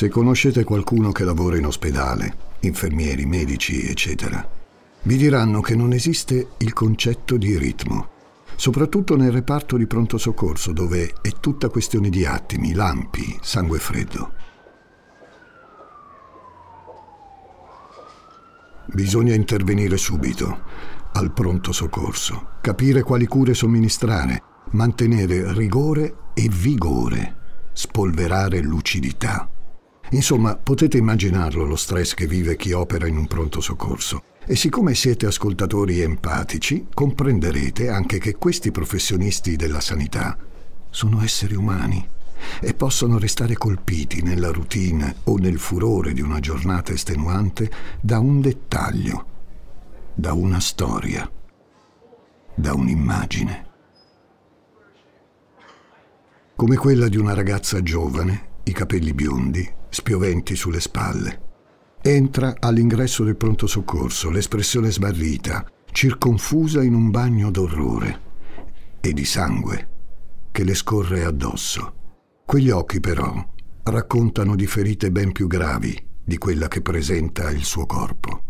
Se conoscete qualcuno che lavora in ospedale, infermieri, medici, eccetera, vi diranno che non esiste il concetto di ritmo, soprattutto nel reparto di pronto soccorso dove è tutta questione di attimi, lampi, sangue freddo. Bisogna intervenire subito, al pronto soccorso, capire quali cure somministrare, mantenere rigore e vigore, spolverare lucidità. Insomma, potete immaginarlo lo stress che vive chi opera in un pronto soccorso. E siccome siete ascoltatori empatici, comprenderete anche che questi professionisti della sanità sono esseri umani e possono restare colpiti nella routine o nel furore di una giornata estenuante da un dettaglio, da una storia, da un'immagine. Come quella di una ragazza giovane, i capelli biondi, spioventi sulle spalle. Entra all'ingresso del pronto soccorso, l'espressione smarrita, circonfusa in un bagno d'orrore e di sangue che le scorre addosso. Quegli occhi però raccontano di ferite ben più gravi di quella che presenta il suo corpo.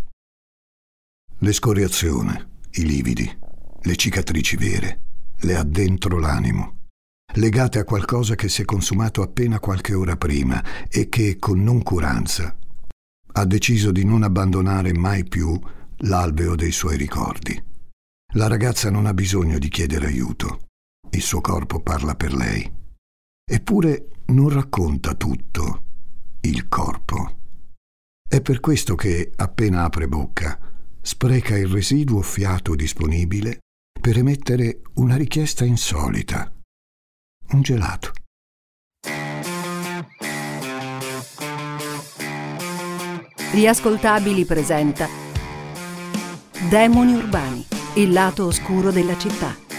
L'escoriazione, i lividi, le cicatrici vere, le ha dentro l'animo legate a qualcosa che si è consumato appena qualche ora prima e che, con noncuranza, ha deciso di non abbandonare mai più l'alveo dei suoi ricordi. La ragazza non ha bisogno di chiedere aiuto, il suo corpo parla per lei. Eppure non racconta tutto il corpo. È per questo che, appena apre bocca, spreca il residuo fiato disponibile per emettere una richiesta insolita un gelato. Riascoltabili presenta Demoni urbani, il lato oscuro della città.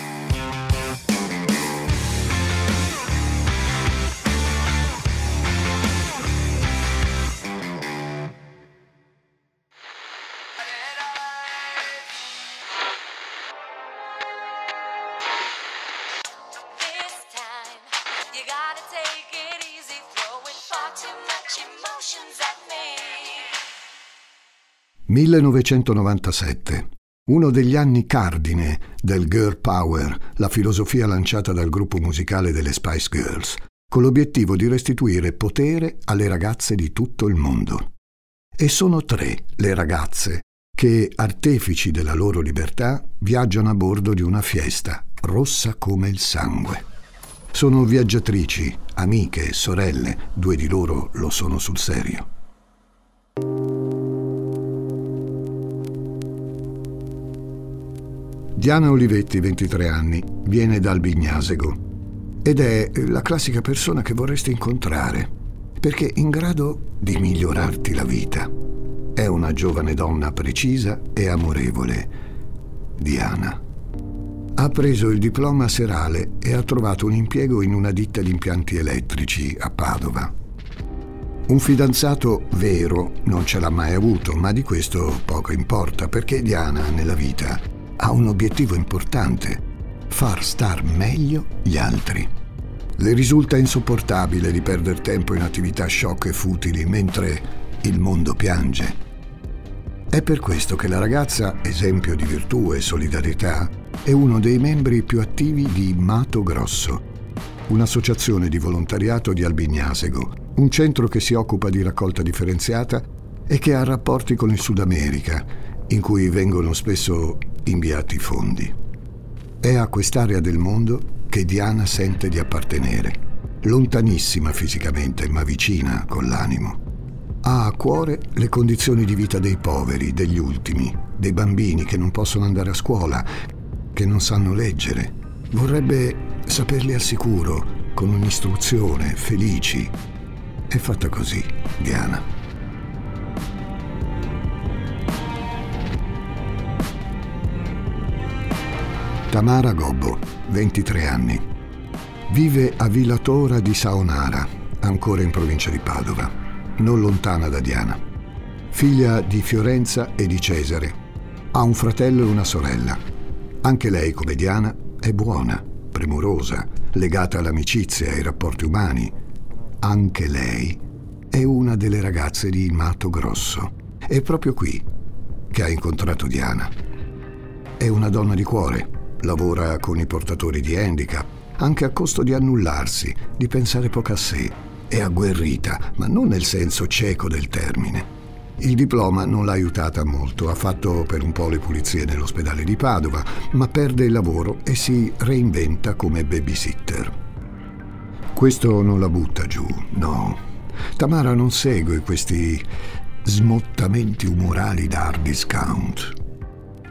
1997. Uno degli anni cardine del girl power, la filosofia lanciata dal gruppo musicale delle Spice Girls, con l'obiettivo di restituire potere alle ragazze di tutto il mondo. E sono tre le ragazze che, artefici della loro libertà, viaggiano a bordo di una fiesta, rossa come il sangue. Sono viaggiatrici, amiche, sorelle, due di loro lo sono sul serio. Diana Olivetti, 23 anni, viene dal Bignasego ed è la classica persona che vorresti incontrare perché è in grado di migliorarti la vita. È una giovane donna precisa e amorevole. Diana. Ha preso il diploma serale e ha trovato un impiego in una ditta di impianti elettrici a Padova. Un fidanzato vero non ce l'ha mai avuto, ma di questo poco importa perché Diana nella vita ha un obiettivo importante, far star meglio gli altri. Le risulta insopportabile di perdere tempo in attività sciocche e futili mentre il mondo piange. È per questo che la ragazza, esempio di virtù e solidarietà, è uno dei membri più attivi di Mato Grosso, un'associazione di volontariato di Albignasego, un centro che si occupa di raccolta differenziata e che ha rapporti con il Sud America, in cui vengono spesso inviati fondi. È a quest'area del mondo che Diana sente di appartenere, lontanissima fisicamente ma vicina con l'animo. Ha a cuore le condizioni di vita dei poveri, degli ultimi, dei bambini che non possono andare a scuola, che non sanno leggere. Vorrebbe saperli al sicuro, con un'istruzione, felici. È fatta così, Diana. Tamara Gobbo, 23 anni. Vive a Villa Tora di Saonara, ancora in provincia di Padova, non lontana da Diana. Figlia di Fiorenza e di Cesare. Ha un fratello e una sorella. Anche lei, come Diana, è buona, premurosa, legata all'amicizia e ai rapporti umani. Anche lei è una delle ragazze di Mato Grosso. È proprio qui che ha incontrato Diana. È una donna di cuore, lavora con i portatori di handicap, anche a costo di annullarsi, di pensare poco a sé. È agguerrita, ma non nel senso cieco del termine. Il diploma non l'ha aiutata molto, ha fatto per un po' le pulizie nell'ospedale di Padova, ma perde il lavoro e si reinventa come babysitter. Questo non la butta giù, no. Tamara non segue questi smottamenti umorali da hard discount.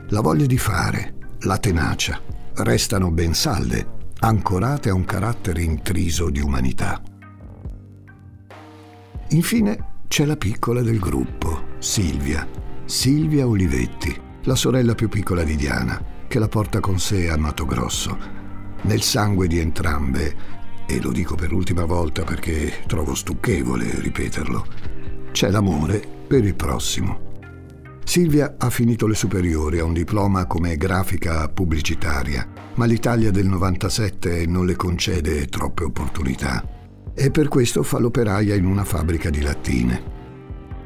La voglia di fare, la tenacia, restano ben salde, ancorate a un carattere intriso di umanità. Infine c'è la piccola del gruppo, Silvia, Silvia Olivetti, la sorella più piccola di Diana, che la porta con sé a Mato Grosso. Nel sangue di entrambe e lo dico per l'ultima volta perché trovo stucchevole ripeterlo, c'è l'amore per il prossimo. Silvia ha finito le superiori, ha un diploma come grafica pubblicitaria, ma l'Italia del 97 non le concede troppe opportunità e per questo fa l'operaia in una fabbrica di lattine.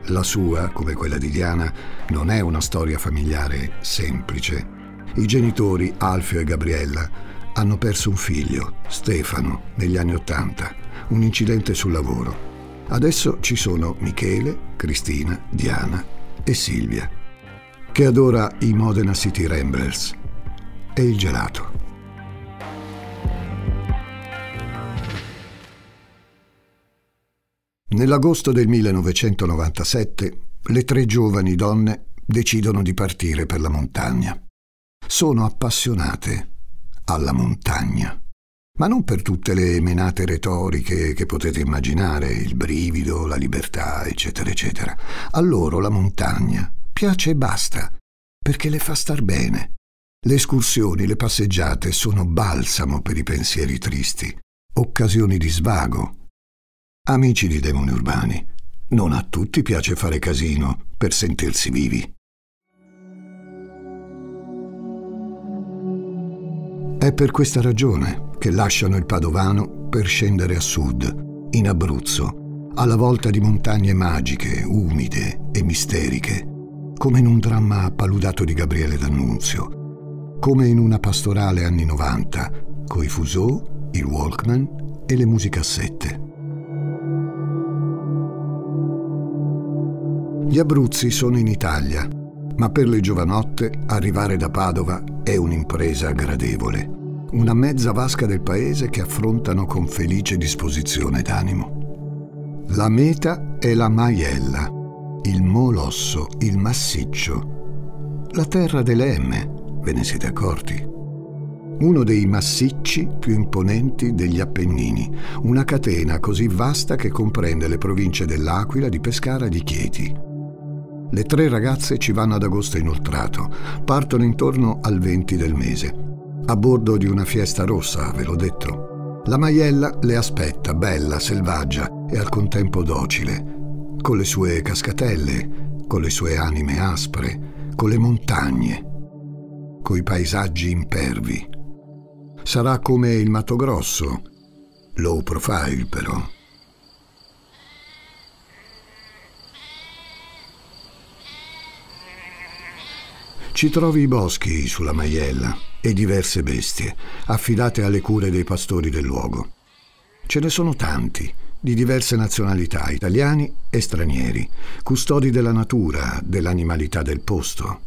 La sua, come quella di Diana, non è una storia familiare semplice. I genitori, Alfio e Gabriella, hanno perso un figlio, Stefano, negli anni Ottanta, un incidente sul lavoro. Adesso ci sono Michele, Cristina, Diana e Silvia, che adora i Modena City Ramblers e il gelato. Nell'agosto del 1997 le tre giovani donne decidono di partire per la montagna. Sono appassionate alla montagna. Ma non per tutte le menate retoriche che potete immaginare, il brivido, la libertà, eccetera, eccetera. A loro la montagna piace e basta, perché le fa star bene. Le escursioni, le passeggiate sono balsamo per i pensieri tristi, occasioni di svago. Amici di demoni urbani, non a tutti piace fare casino per sentirsi vivi. È per questa ragione che lasciano il Padovano per scendere a sud, in Abruzzo, alla volta di montagne magiche, umide e misteriche, come in un dramma paludato di Gabriele D'Annunzio, come in una pastorale anni 90, coi Fusò, il Walkman e le musicassette. Gli Abruzzi sono in Italia, ma per le giovanotte arrivare da Padova è un'impresa gradevole, una mezza vasca del paese che affrontano con felice disposizione d'animo. La meta è la Maiella, il Molosso, il Massiccio, la terra delle M, ve ne siete accorti? Uno dei massicci più imponenti degli Appennini, una catena così vasta che comprende le province dell'Aquila, di Pescara e di Chieti. Le tre ragazze ci vanno ad agosto inoltrato, partono intorno al 20 del mese, a bordo di una fiesta rossa, ve l'ho detto. La maiella le aspetta, bella, selvaggia e al contempo docile, con le sue cascatelle, con le sue anime aspre, con le montagne, coi paesaggi impervi. Sarà come il Mato Grosso, low profile però. Ci trovi i boschi sulla Maiella e diverse bestie, affidate alle cure dei pastori del luogo. Ce ne sono tanti, di diverse nazionalità, italiani e stranieri, custodi della natura, dell'animalità del posto.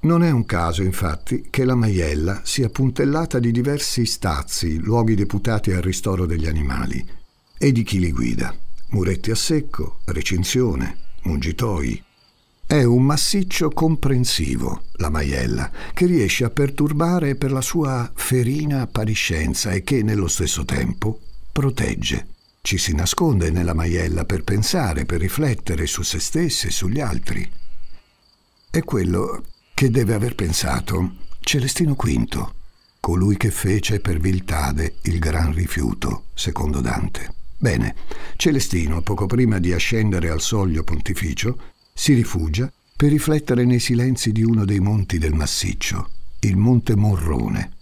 Non è un caso, infatti, che la Maiella sia puntellata di diversi stazi, luoghi deputati al ristoro degli animali, e di chi li guida. Muretti a secco, recinzione, mungitoi, è un massiccio comprensivo, la maiella, che riesce a perturbare per la sua ferina appariscenza e che nello stesso tempo protegge. Ci si nasconde nella maiella per pensare, per riflettere su se stessi e sugli altri. È quello che deve aver pensato Celestino V, colui che fece per Viltade il gran rifiuto, secondo Dante. Bene, Celestino, poco prima di ascendere al soglio pontificio, si rifugia per riflettere nei silenzi di uno dei monti del massiccio, il Monte Morrone.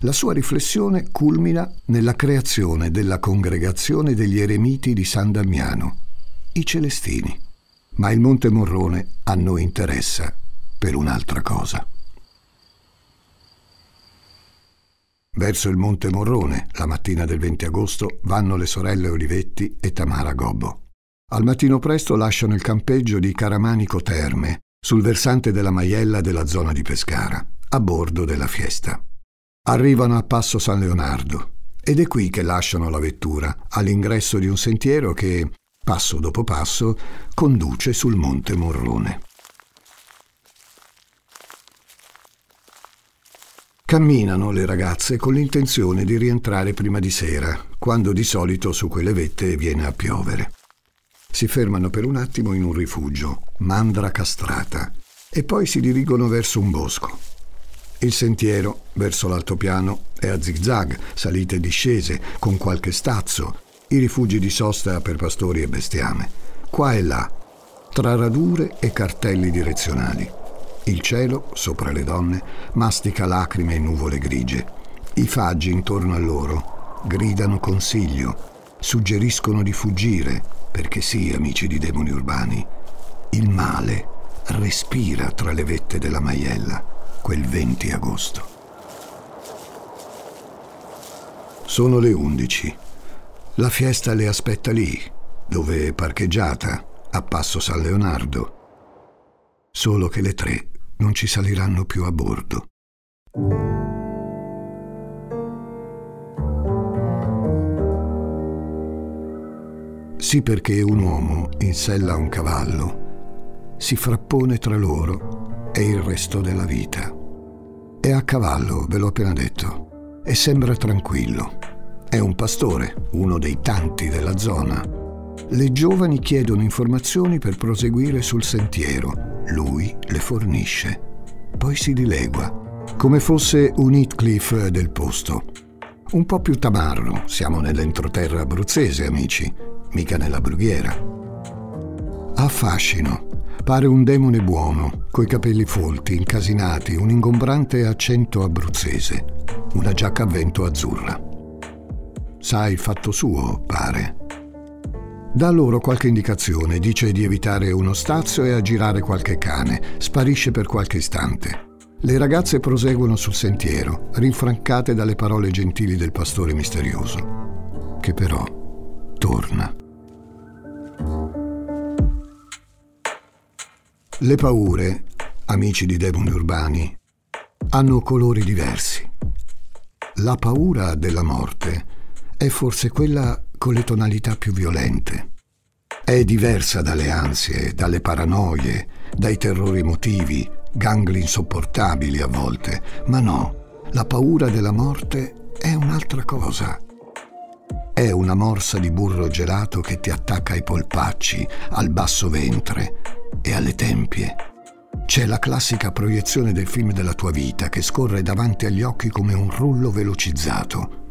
La sua riflessione culmina nella creazione della congregazione degli eremiti di San Damiano, i Celestini. Ma il Monte Morrone a noi interessa per un'altra cosa. Verso il Monte Morrone, la mattina del 20 agosto, vanno le sorelle Olivetti e Tamara Gobbo. Al mattino presto lasciano il campeggio di Caramanico Terme, sul versante della Maiella della zona di Pescara, a bordo della Fiesta. Arrivano a Passo San Leonardo ed è qui che lasciano la vettura, all'ingresso di un sentiero che, passo dopo passo, conduce sul Monte Morrone. Camminano le ragazze con l'intenzione di rientrare prima di sera, quando di solito su quelle vette viene a piovere. Si fermano per un attimo in un rifugio, mandra castrata, e poi si dirigono verso un bosco. Il sentiero verso l'altopiano è a zigzag, salite e discese, con qualche stazzo, i rifugi di sosta per pastori e bestiame. Qua e là, tra radure e cartelli direzionali. Il cielo, sopra le donne, mastica lacrime e nuvole grigie. I faggi intorno a loro gridano consiglio, suggeriscono di fuggire, perché sì, amici di demoni urbani, il male respira tra le vette della maiella quel 20 agosto. Sono le undici. La fiesta le aspetta lì, dove è parcheggiata, a Passo San Leonardo. Solo che le tre non ci saliranno più a bordo. Sì perché un uomo in sella a un cavallo si frappone tra loro e il resto della vita. È a cavallo, ve l'ho appena detto, e sembra tranquillo. È un pastore, uno dei tanti della zona. Le giovani chiedono informazioni per proseguire sul sentiero lui le fornisce. Poi si dilegua, come fosse un Heathcliff del posto. Un po' più tamarro, siamo nell'entroterra abruzzese, amici, mica nella brughiera. Ha fascino, pare un demone buono, coi capelli folti, incasinati, un ingombrante accento abruzzese, una giacca a vento azzurra. Sa il fatto suo, pare. Dà loro qualche indicazione, dice di evitare uno stazio e aggirare qualche cane, sparisce per qualche istante. Le ragazze proseguono sul sentiero, rinfrancate dalle parole gentili del pastore misterioso, che però torna. Le paure, amici di demoni urbani, hanno colori diversi. La paura della morte è forse quella con le tonalità più violente. È diversa dalle ansie, dalle paranoie, dai terrori emotivi, gangli insopportabili a volte, ma no, la paura della morte è un'altra cosa. È una morsa di burro gelato che ti attacca ai polpacci, al basso ventre e alle tempie. C'è la classica proiezione del film della tua vita che scorre davanti agli occhi come un rullo velocizzato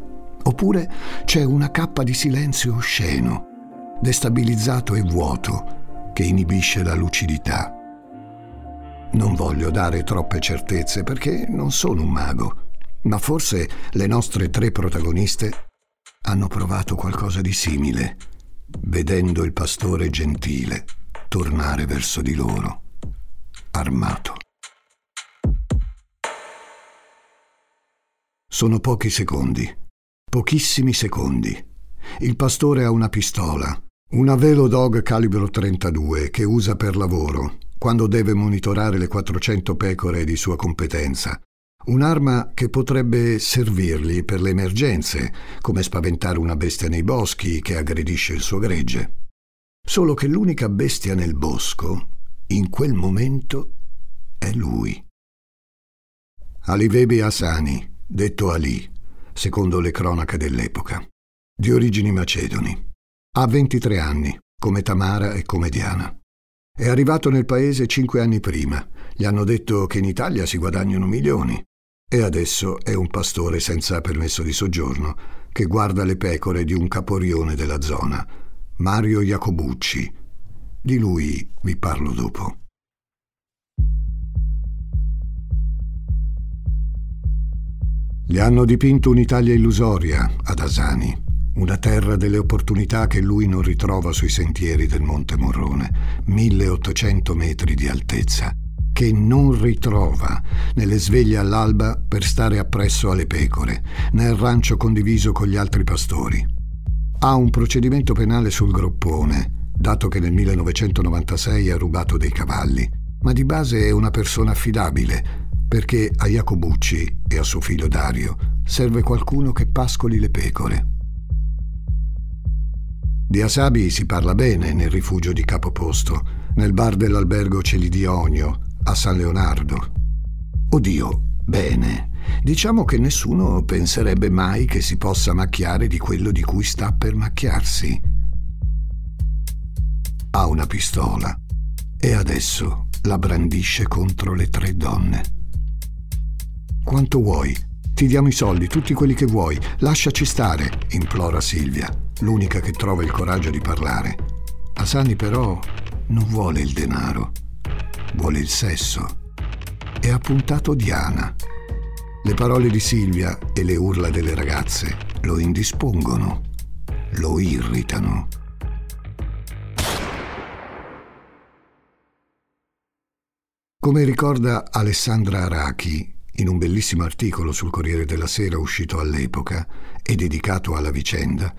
Oppure c'è una cappa di silenzio osceno, destabilizzato e vuoto, che inibisce la lucidità. Non voglio dare troppe certezze perché non sono un mago, ma forse le nostre tre protagoniste hanno provato qualcosa di simile, vedendo il pastore gentile tornare verso di loro, armato. Sono pochi secondi Pochissimi secondi. Il pastore ha una pistola, una Velodog calibro 32 che usa per lavoro, quando deve monitorare le 400 pecore di sua competenza. Un'arma che potrebbe servirgli per le emergenze, come spaventare una bestia nei boschi che aggredisce il suo gregge. Solo che l'unica bestia nel bosco, in quel momento, è lui. Alivebi Asani, detto Ali, secondo le cronache dell'epoca. Di origini macedoni. Ha 23 anni, come Tamara e come Diana. È arrivato nel paese cinque anni prima. Gli hanno detto che in Italia si guadagnano milioni. E adesso è un pastore senza permesso di soggiorno che guarda le pecore di un caporione della zona, Mario Iacobucci. Di lui vi parlo dopo. Gli hanno dipinto un'Italia illusoria ad Asani. una terra delle opportunità che lui non ritrova sui sentieri del Monte Morrone, 1800 metri di altezza, che non ritrova nelle sveglie all'alba per stare appresso alle pecore, nel rancio condiviso con gli altri pastori. Ha un procedimento penale sul groppone, dato che nel 1996 ha rubato dei cavalli, ma di base è una persona affidabile, perché a Jacobucci e a suo figlio Dario serve qualcuno che pascoli le pecore. Di Asabi si parla bene nel rifugio di Capoposto, nel bar dell'albergo Celi di Onio, a San Leonardo. Oddio, bene. Diciamo che nessuno penserebbe mai che si possa macchiare di quello di cui sta per macchiarsi. Ha una pistola e adesso la brandisce contro le tre donne. Quanto vuoi? Ti diamo i soldi, tutti quelli che vuoi. Lasciaci stare, implora Silvia, l'unica che trova il coraggio di parlare. Asani però non vuole il denaro, vuole il sesso. E ha puntato Diana. Le parole di Silvia e le urla delle ragazze lo indispongono, lo irritano. Come ricorda Alessandra Arachi, in un bellissimo articolo sul Corriere della Sera uscito all'epoca e dedicato alla vicenda,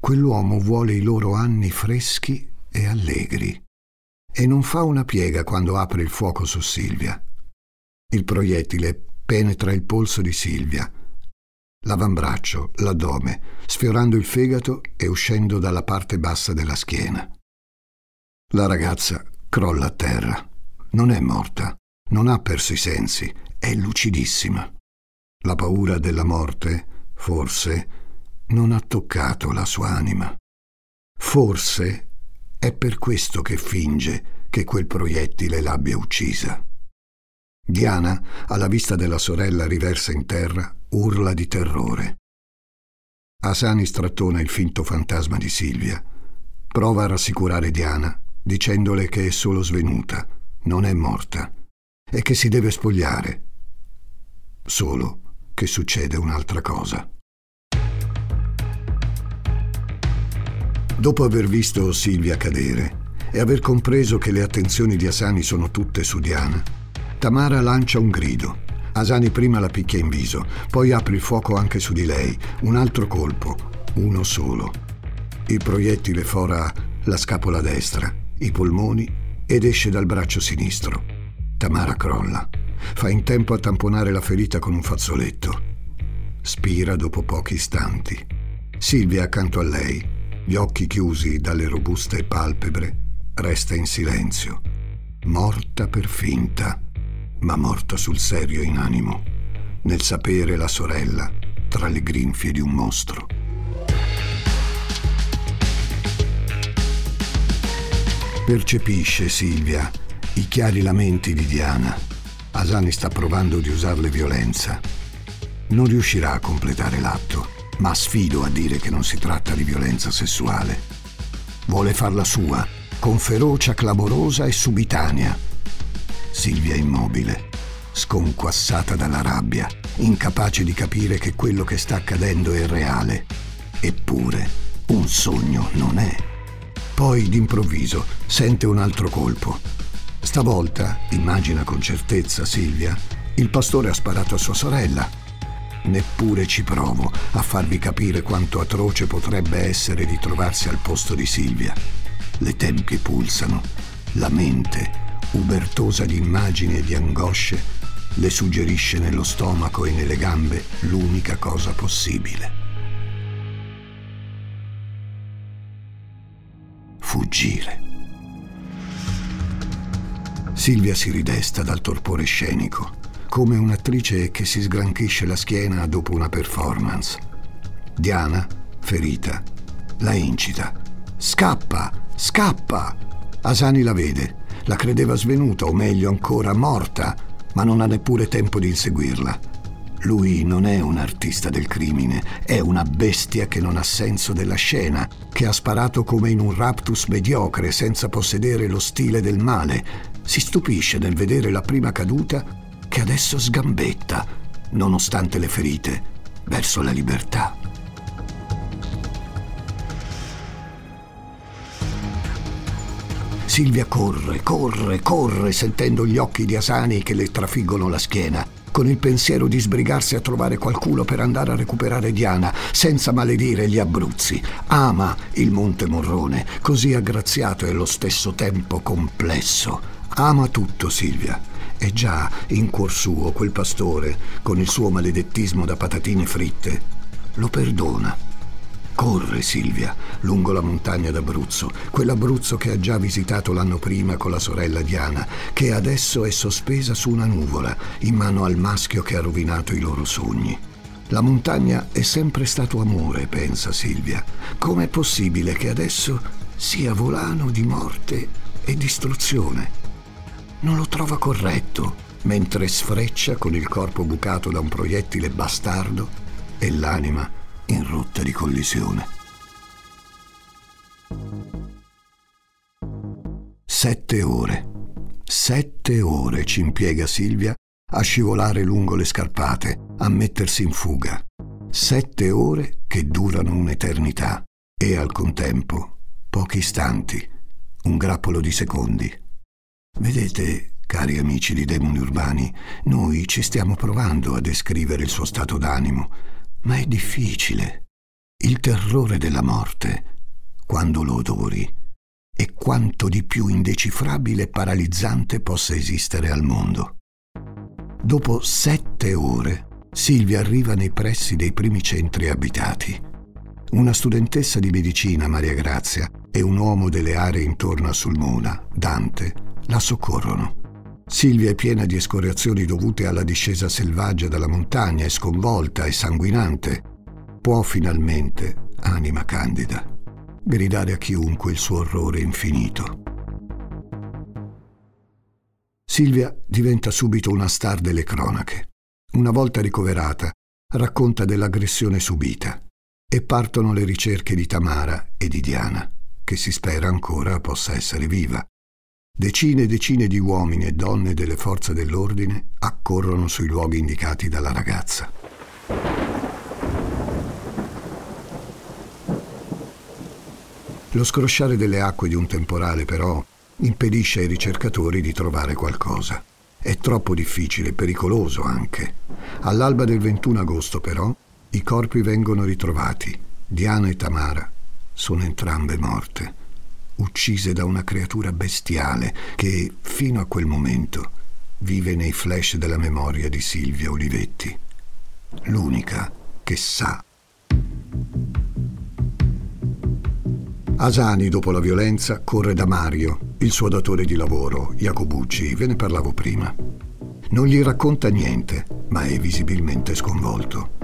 quell'uomo vuole i loro anni freschi e allegri e non fa una piega quando apre il fuoco su Silvia. Il proiettile penetra il polso di Silvia, l'avambraccio, l'addome, sfiorando il fegato e uscendo dalla parte bassa della schiena. La ragazza crolla a terra. Non è morta, non ha perso i sensi, è lucidissima. La paura della morte, forse, non ha toccato la sua anima. Forse è per questo che finge che quel proiettile l'abbia uccisa. Diana, alla vista della sorella riversa in terra, urla di terrore. Asani strattona il finto fantasma di Silvia. Prova a rassicurare Diana, dicendole che è solo svenuta, non è morta, e che si deve spogliare, solo che succede un'altra cosa. Dopo aver visto Silvia cadere e aver compreso che le attenzioni di Asani sono tutte su Diana, Tamara lancia un grido. Asani prima la picchia in viso, poi apre il fuoco anche su di lei, un altro colpo, uno solo. Il proiettile fora la scapola destra, i polmoni ed esce dal braccio sinistro. Tamara crolla. Fa in tempo a tamponare la ferita con un fazzoletto. Spira dopo pochi istanti. Silvia accanto a lei, gli occhi chiusi dalle robuste palpebre, resta in silenzio. Morta per finta, ma morta sul serio in animo, nel sapere la sorella tra le grinfie di un mostro. Percepisce Silvia i chiari lamenti di Diana Asani sta provando di usarle violenza. Non riuscirà a completare l'atto, ma sfido a dire che non si tratta di violenza sessuale. Vuole farla sua, con ferocia clamorosa e subitanea. Silvia è immobile, sconquassata dalla rabbia, incapace di capire che quello che sta accadendo è reale. Eppure, un sogno non è. Poi, d'improvviso, sente un altro colpo Stavolta, immagina con certezza Silvia, il pastore ha sparato a sua sorella. Neppure ci provo a farvi capire quanto atroce potrebbe essere di trovarsi al posto di Silvia. Le tempie pulsano, la mente, ubertosa di immagini e di angosce, le suggerisce nello stomaco e nelle gambe l'unica cosa possibile. Fuggire. Silvia si ridesta dal torpore scenico, come un'attrice che si sgranchisce la schiena dopo una performance. Diana, ferita, la incita. Scappa, scappa! Asani la vede, la credeva svenuta o meglio ancora morta, ma non ha neppure tempo di inseguirla. Lui non è un artista del crimine, è una bestia che non ha senso della scena, che ha sparato come in un raptus mediocre senza possedere lo stile del male, si stupisce nel vedere la prima caduta che adesso sgambetta, nonostante le ferite, verso la libertà. Silvia corre, corre, corre, sentendo gli occhi di Asani che le trafiggono la schiena, con il pensiero di sbrigarsi a trovare qualcuno per andare a recuperare Diana, senza maledire gli Abruzzi. Ama il Monte Morrone, così aggraziato e allo stesso tempo complesso. Ama tutto, Silvia e già in cuor suo quel pastore, con il suo maledettismo da patatine fritte, lo perdona Corre, Silvia, lungo la montagna d'Abruzzo, quell'Abruzzo che ha già visitato l'anno prima con la sorella Diana, che adesso è sospesa su una nuvola, in mano al maschio che ha rovinato i loro sogni. La montagna è sempre stato amore, pensa Silvia. Com'è possibile che adesso sia volano di morte e distruzione? Non lo trova corretto, mentre sfreccia con il corpo bucato da un proiettile bastardo e l'anima in rotta di collisione. Sette ore. Sette ore ci impiega Silvia a scivolare lungo le scarpate, a mettersi in fuga. Sette ore che durano un'eternità e al contempo pochi istanti, un grappolo di secondi. Vedete, cari amici di demoni urbani, noi ci stiamo provando a descrivere il suo stato d'animo ma è difficile. Il terrore della morte, quando lo odori, è quanto di più indecifrabile e paralizzante possa esistere al mondo. Dopo sette ore, Silvia arriva nei pressi dei primi centri abitati. Una studentessa di medicina, Maria Grazia, e un uomo delle aree intorno a Sulmona, Dante, la soccorrono. Silvia è piena di escoriazioni dovute alla discesa selvaggia dalla montagna, è sconvolta e sanguinante. Può finalmente, anima candida, gridare a chiunque il suo orrore infinito. Silvia diventa subito una star delle cronache. Una volta ricoverata, racconta dell'aggressione subita e partono le ricerche di Tamara e di Diana, che si spera ancora possa essere viva. Decine e decine di uomini e donne delle forze dell'ordine accorrono sui luoghi indicati dalla ragazza. Lo scrosciare delle acque di un temporale, però, impedisce ai ricercatori di trovare qualcosa. È troppo difficile, pericoloso anche. All'alba del 21 agosto, però, i corpi vengono ritrovati. Diana e Tamara sono entrambe morte uccise da una creatura bestiale che, fino a quel momento, vive nei flash della memoria di Silvia Olivetti, l'unica che sa. Asani, dopo la violenza, corre da Mario, il suo datore di lavoro, Jacobucci, ve ne parlavo prima. Non gli racconta niente, ma è visibilmente sconvolto.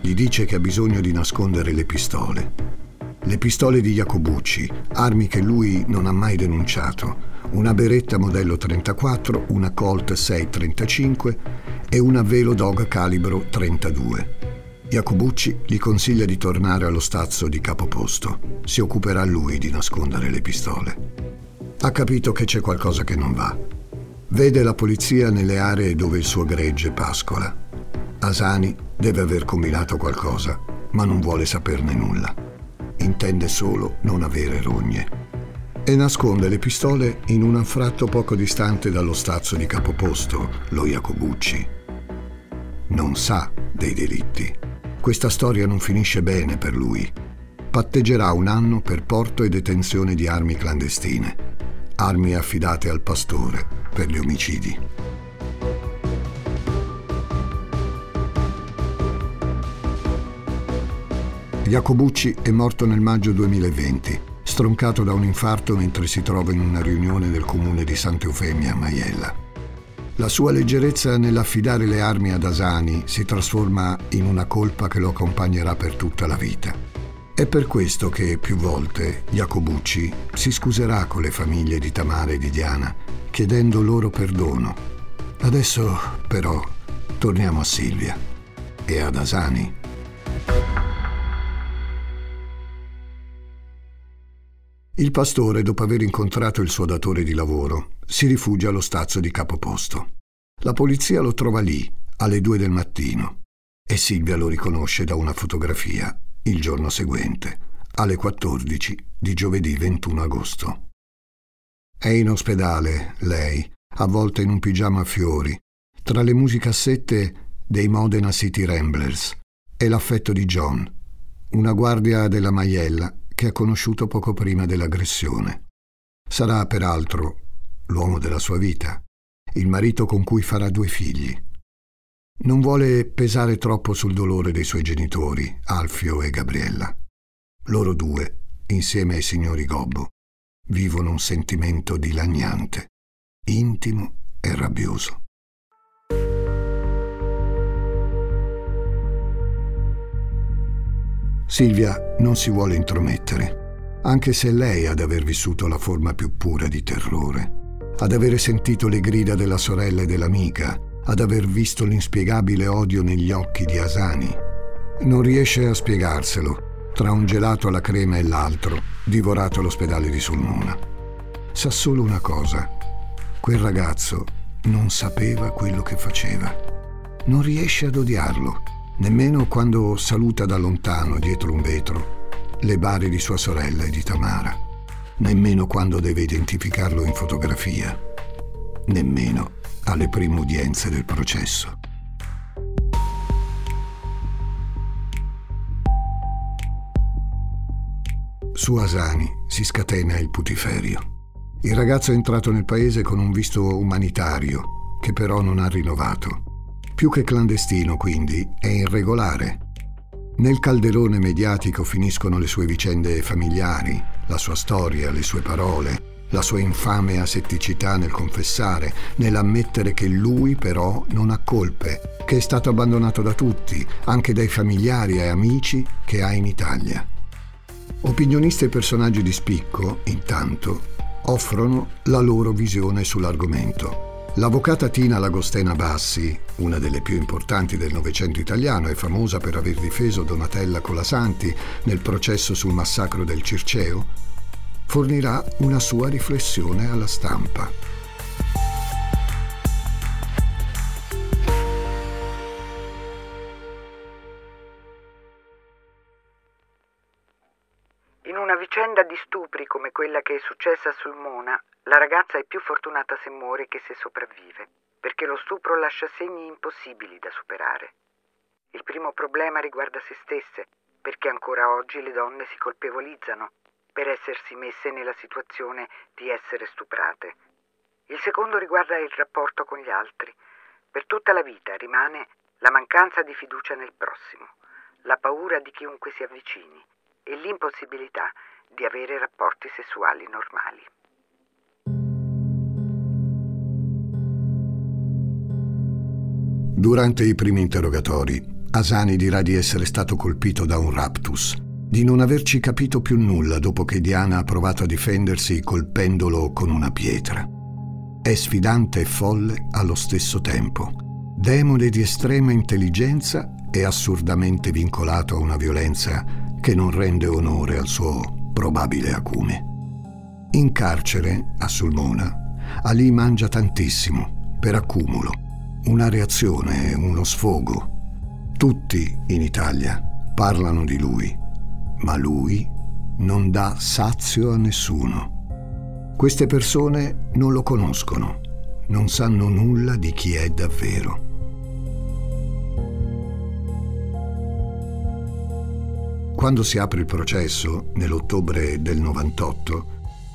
Gli dice che ha bisogno di nascondere le pistole le pistole di Jacobucci, armi che lui non ha mai denunciato, una beretta modello 34, una Colt 635 e una Velo Dog calibro 32. Jacobucci gli consiglia di tornare allo stazzo di capoposto. Si occuperà lui di nascondere le pistole. Ha capito che c'è qualcosa che non va. Vede la polizia nelle aree dove il suo gregge pascola. Asani deve aver combinato qualcosa, ma non vuole saperne nulla intende solo non avere rogne. E nasconde le pistole in un anfratto poco distante dallo stazzo di capoposto, lo Jacobucci. Non sa dei delitti. Questa storia non finisce bene per lui. Patteggerà un anno per porto e detenzione di armi clandestine, armi affidate al pastore per gli omicidi. Jacobucci è morto nel maggio 2020, stroncato da un infarto mentre si trova in una riunione del comune di Santa Eufemia a Maiella. La sua leggerezza nell'affidare le armi ad Asani si trasforma in una colpa che lo accompagnerà per tutta la vita. È per questo che più volte Jacobucci si scuserà con le famiglie di Tamara e di Diana, chiedendo loro perdono. Adesso, però, torniamo a Silvia e ad Asani. Il pastore, dopo aver incontrato il suo datore di lavoro, si rifugia allo stazzo di capoposto. La polizia lo trova lì, alle due del mattino, e Silvia lo riconosce da una fotografia il giorno seguente, alle 14 di giovedì 21 agosto. È in ospedale, lei, avvolta in un pigiama a fiori, tra le musicassette dei Modena City Ramblers e l'affetto di John, una guardia della Maiella che ha conosciuto poco prima dell'aggressione. Sarà peraltro l'uomo della sua vita, il marito con cui farà due figli. Non vuole pesare troppo sul dolore dei suoi genitori, Alfio e Gabriella. Loro due, insieme ai signori Gobbo, vivono un sentimento dilaniante, intimo e rabbioso. Silvia non si vuole intromettere, anche se lei ad aver vissuto la forma più pura di terrore, ad avere sentito le grida della sorella e dell'amica, ad aver visto l'inspiegabile odio negli occhi di Asani. Non riesce a spiegarselo tra un gelato alla crema e l'altro, divorato all'ospedale di Sulmona. Sa solo una cosa. Quel ragazzo non sapeva quello che faceva. Non riesce ad odiarlo, nemmeno quando saluta da lontano, dietro un vetro, le bare di sua sorella e di Tamara. Nemmeno quando deve identificarlo in fotografia. Nemmeno alle prime udienze del processo. Su Asani si scatena il putiferio. Il ragazzo è entrato nel paese con un visto umanitario, che però non ha rinnovato. Più che clandestino, quindi, è irregolare. Nel calderone mediatico finiscono le sue vicende familiari, la sua storia, le sue parole, la sua infame asetticità nel confessare, nell'ammettere che lui però non ha colpe, che è stato abbandonato da tutti, anche dai familiari e amici che ha in Italia. Opinionisti e personaggi di spicco, intanto, offrono la loro visione sull'argomento. L'avvocata Tina Lagostena Bassi, una delle più importanti del Novecento italiano e famosa per aver difeso Donatella Colasanti nel processo sul massacro del Circeo, fornirà una sua riflessione alla stampa. Stupri come quella che è successa sul Mona, la ragazza è più fortunata se muore che se sopravvive, perché lo stupro lascia segni impossibili da superare. Il primo problema riguarda se stesse, perché ancora oggi le donne si colpevolizzano per essersi messe nella situazione di essere stuprate. Il secondo riguarda il rapporto con gli altri. Per tutta la vita rimane la mancanza di fiducia nel prossimo, la paura di chiunque si avvicini e l'impossibilità di avere rapporti sessuali normali. Durante i primi interrogatori, Asani dirà di essere stato colpito da un raptus di non averci capito più nulla dopo che Diana ha provato a difendersi colpendolo con una pietra. È sfidante e folle allo stesso tempo, demone di estrema intelligenza e assurdamente vincolato a una violenza che non rende onore al suo probabile acume. In carcere, a Sulmona, Ali mangia tantissimo, per accumulo, una reazione, uno sfogo. Tutti in Italia parlano di lui ma lui non dà sazio a nessuno. Queste persone non lo conoscono, non sanno nulla di chi è davvero. Quando si apre il processo, nell'ottobre del 98,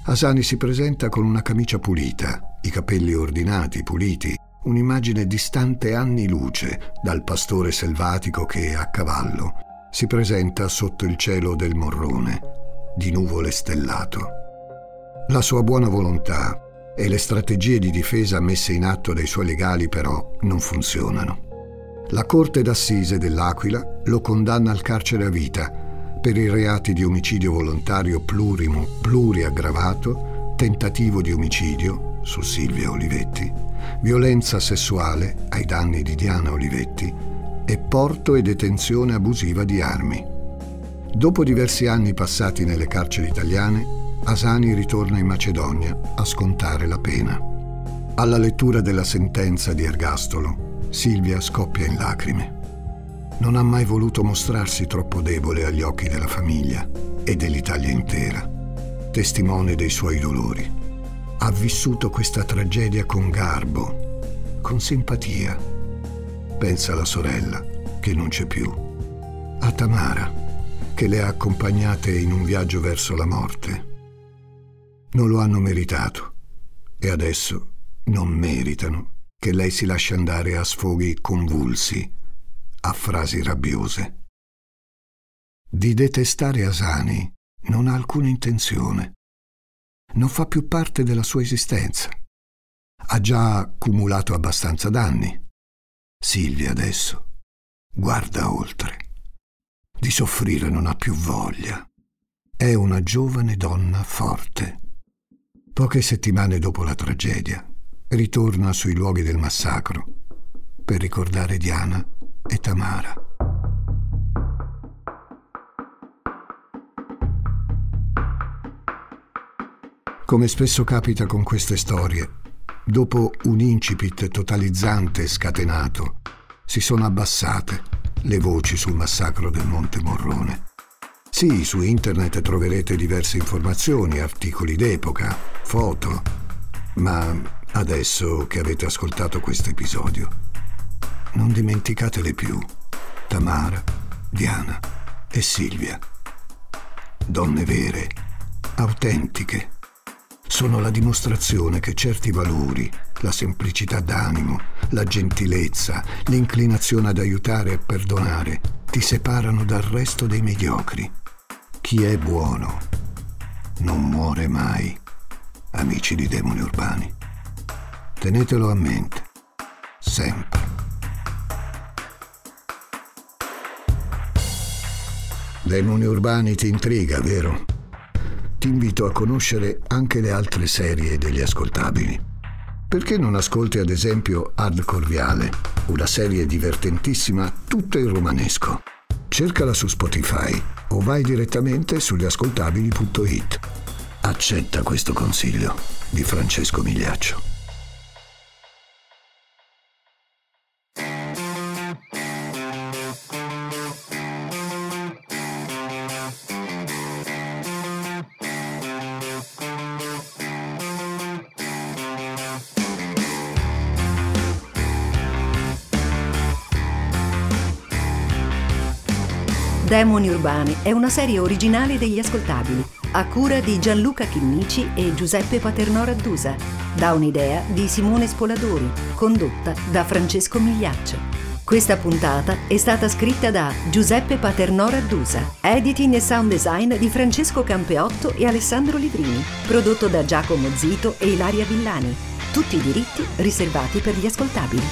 Asani si presenta con una camicia pulita, i capelli ordinati, puliti, un'immagine distante anni luce dal pastore selvatico che, a cavallo, si presenta sotto il cielo del morrone, di nuvole stellato. La sua buona volontà e le strategie di difesa messe in atto dai suoi legali però non funzionano. La Corte d'Assise dell'Aquila lo condanna al carcere a vita per i reati di omicidio volontario plurimo pluriaggravato, tentativo di omicidio su Silvia Olivetti, violenza sessuale ai danni di Diana Olivetti e porto e detenzione abusiva di armi. Dopo diversi anni passati nelle carceri italiane, Asani ritorna in Macedonia a scontare la pena. Alla lettura della sentenza di ergastolo, Silvia scoppia in lacrime. Non ha mai voluto mostrarsi troppo debole agli occhi della famiglia e dell'Italia intera, testimone dei suoi dolori. ha vissuto questa tragedia con garbo, con simpatia. Pensa alla sorella, che non c'è più, a Tamara, che le ha accompagnate in un viaggio verso la morte. Non lo hanno meritato e adesso non meritano che lei si lasci andare a sfoghi convulsi, a frasi rabbiose. Di detestare Asani non ha alcuna intenzione. Non fa più parte della sua esistenza. Ha già accumulato abbastanza danni. Silvia adesso guarda oltre. Di soffrire non ha più voglia. È una giovane donna forte. Poche settimane dopo la tragedia, ritorna sui luoghi del massacro per ricordare Diana e Tamara. Come spesso capita con queste storie, dopo un incipit totalizzante e scatenato, si sono abbassate le voci sul massacro del Monte Morrone. Sì, su internet troverete diverse informazioni, articoli d'epoca, foto, ma adesso che avete ascoltato questo episodio, non dimenticatele più. Tamara, Diana e Silvia. Donne vere, autentiche sono la dimostrazione che certi valori, la semplicità d'animo, la gentilezza, l'inclinazione ad aiutare e perdonare, ti separano dal resto dei mediocri. Chi è buono non muore mai, amici di demoni urbani. Tenetelo a mente, sempre. Demoni urbani ti intriga, vero? ti invito a conoscere anche le altre serie degli ascoltabili. Perché non ascolti ad esempio Ad Corviale, una serie divertentissima tutta in romanesco? Cercala su Spotify o vai direttamente sugli ascoltabili.it. Accetta questo consiglio di Francesco Migliaccio. Demoni Urbani è una serie originale degli ascoltabili, a cura di Gianluca Chinnici e Giuseppe Paternò Raddusa, da un'idea di Simone Spoladori, condotta da Francesco Migliaccio. Questa puntata è stata scritta da Giuseppe Paternò Raddusa, editing e sound design di Francesco Campeotto e Alessandro Livrini, prodotto da Giacomo Zito e Ilaria Villani. Tutti i diritti riservati per gli ascoltabili.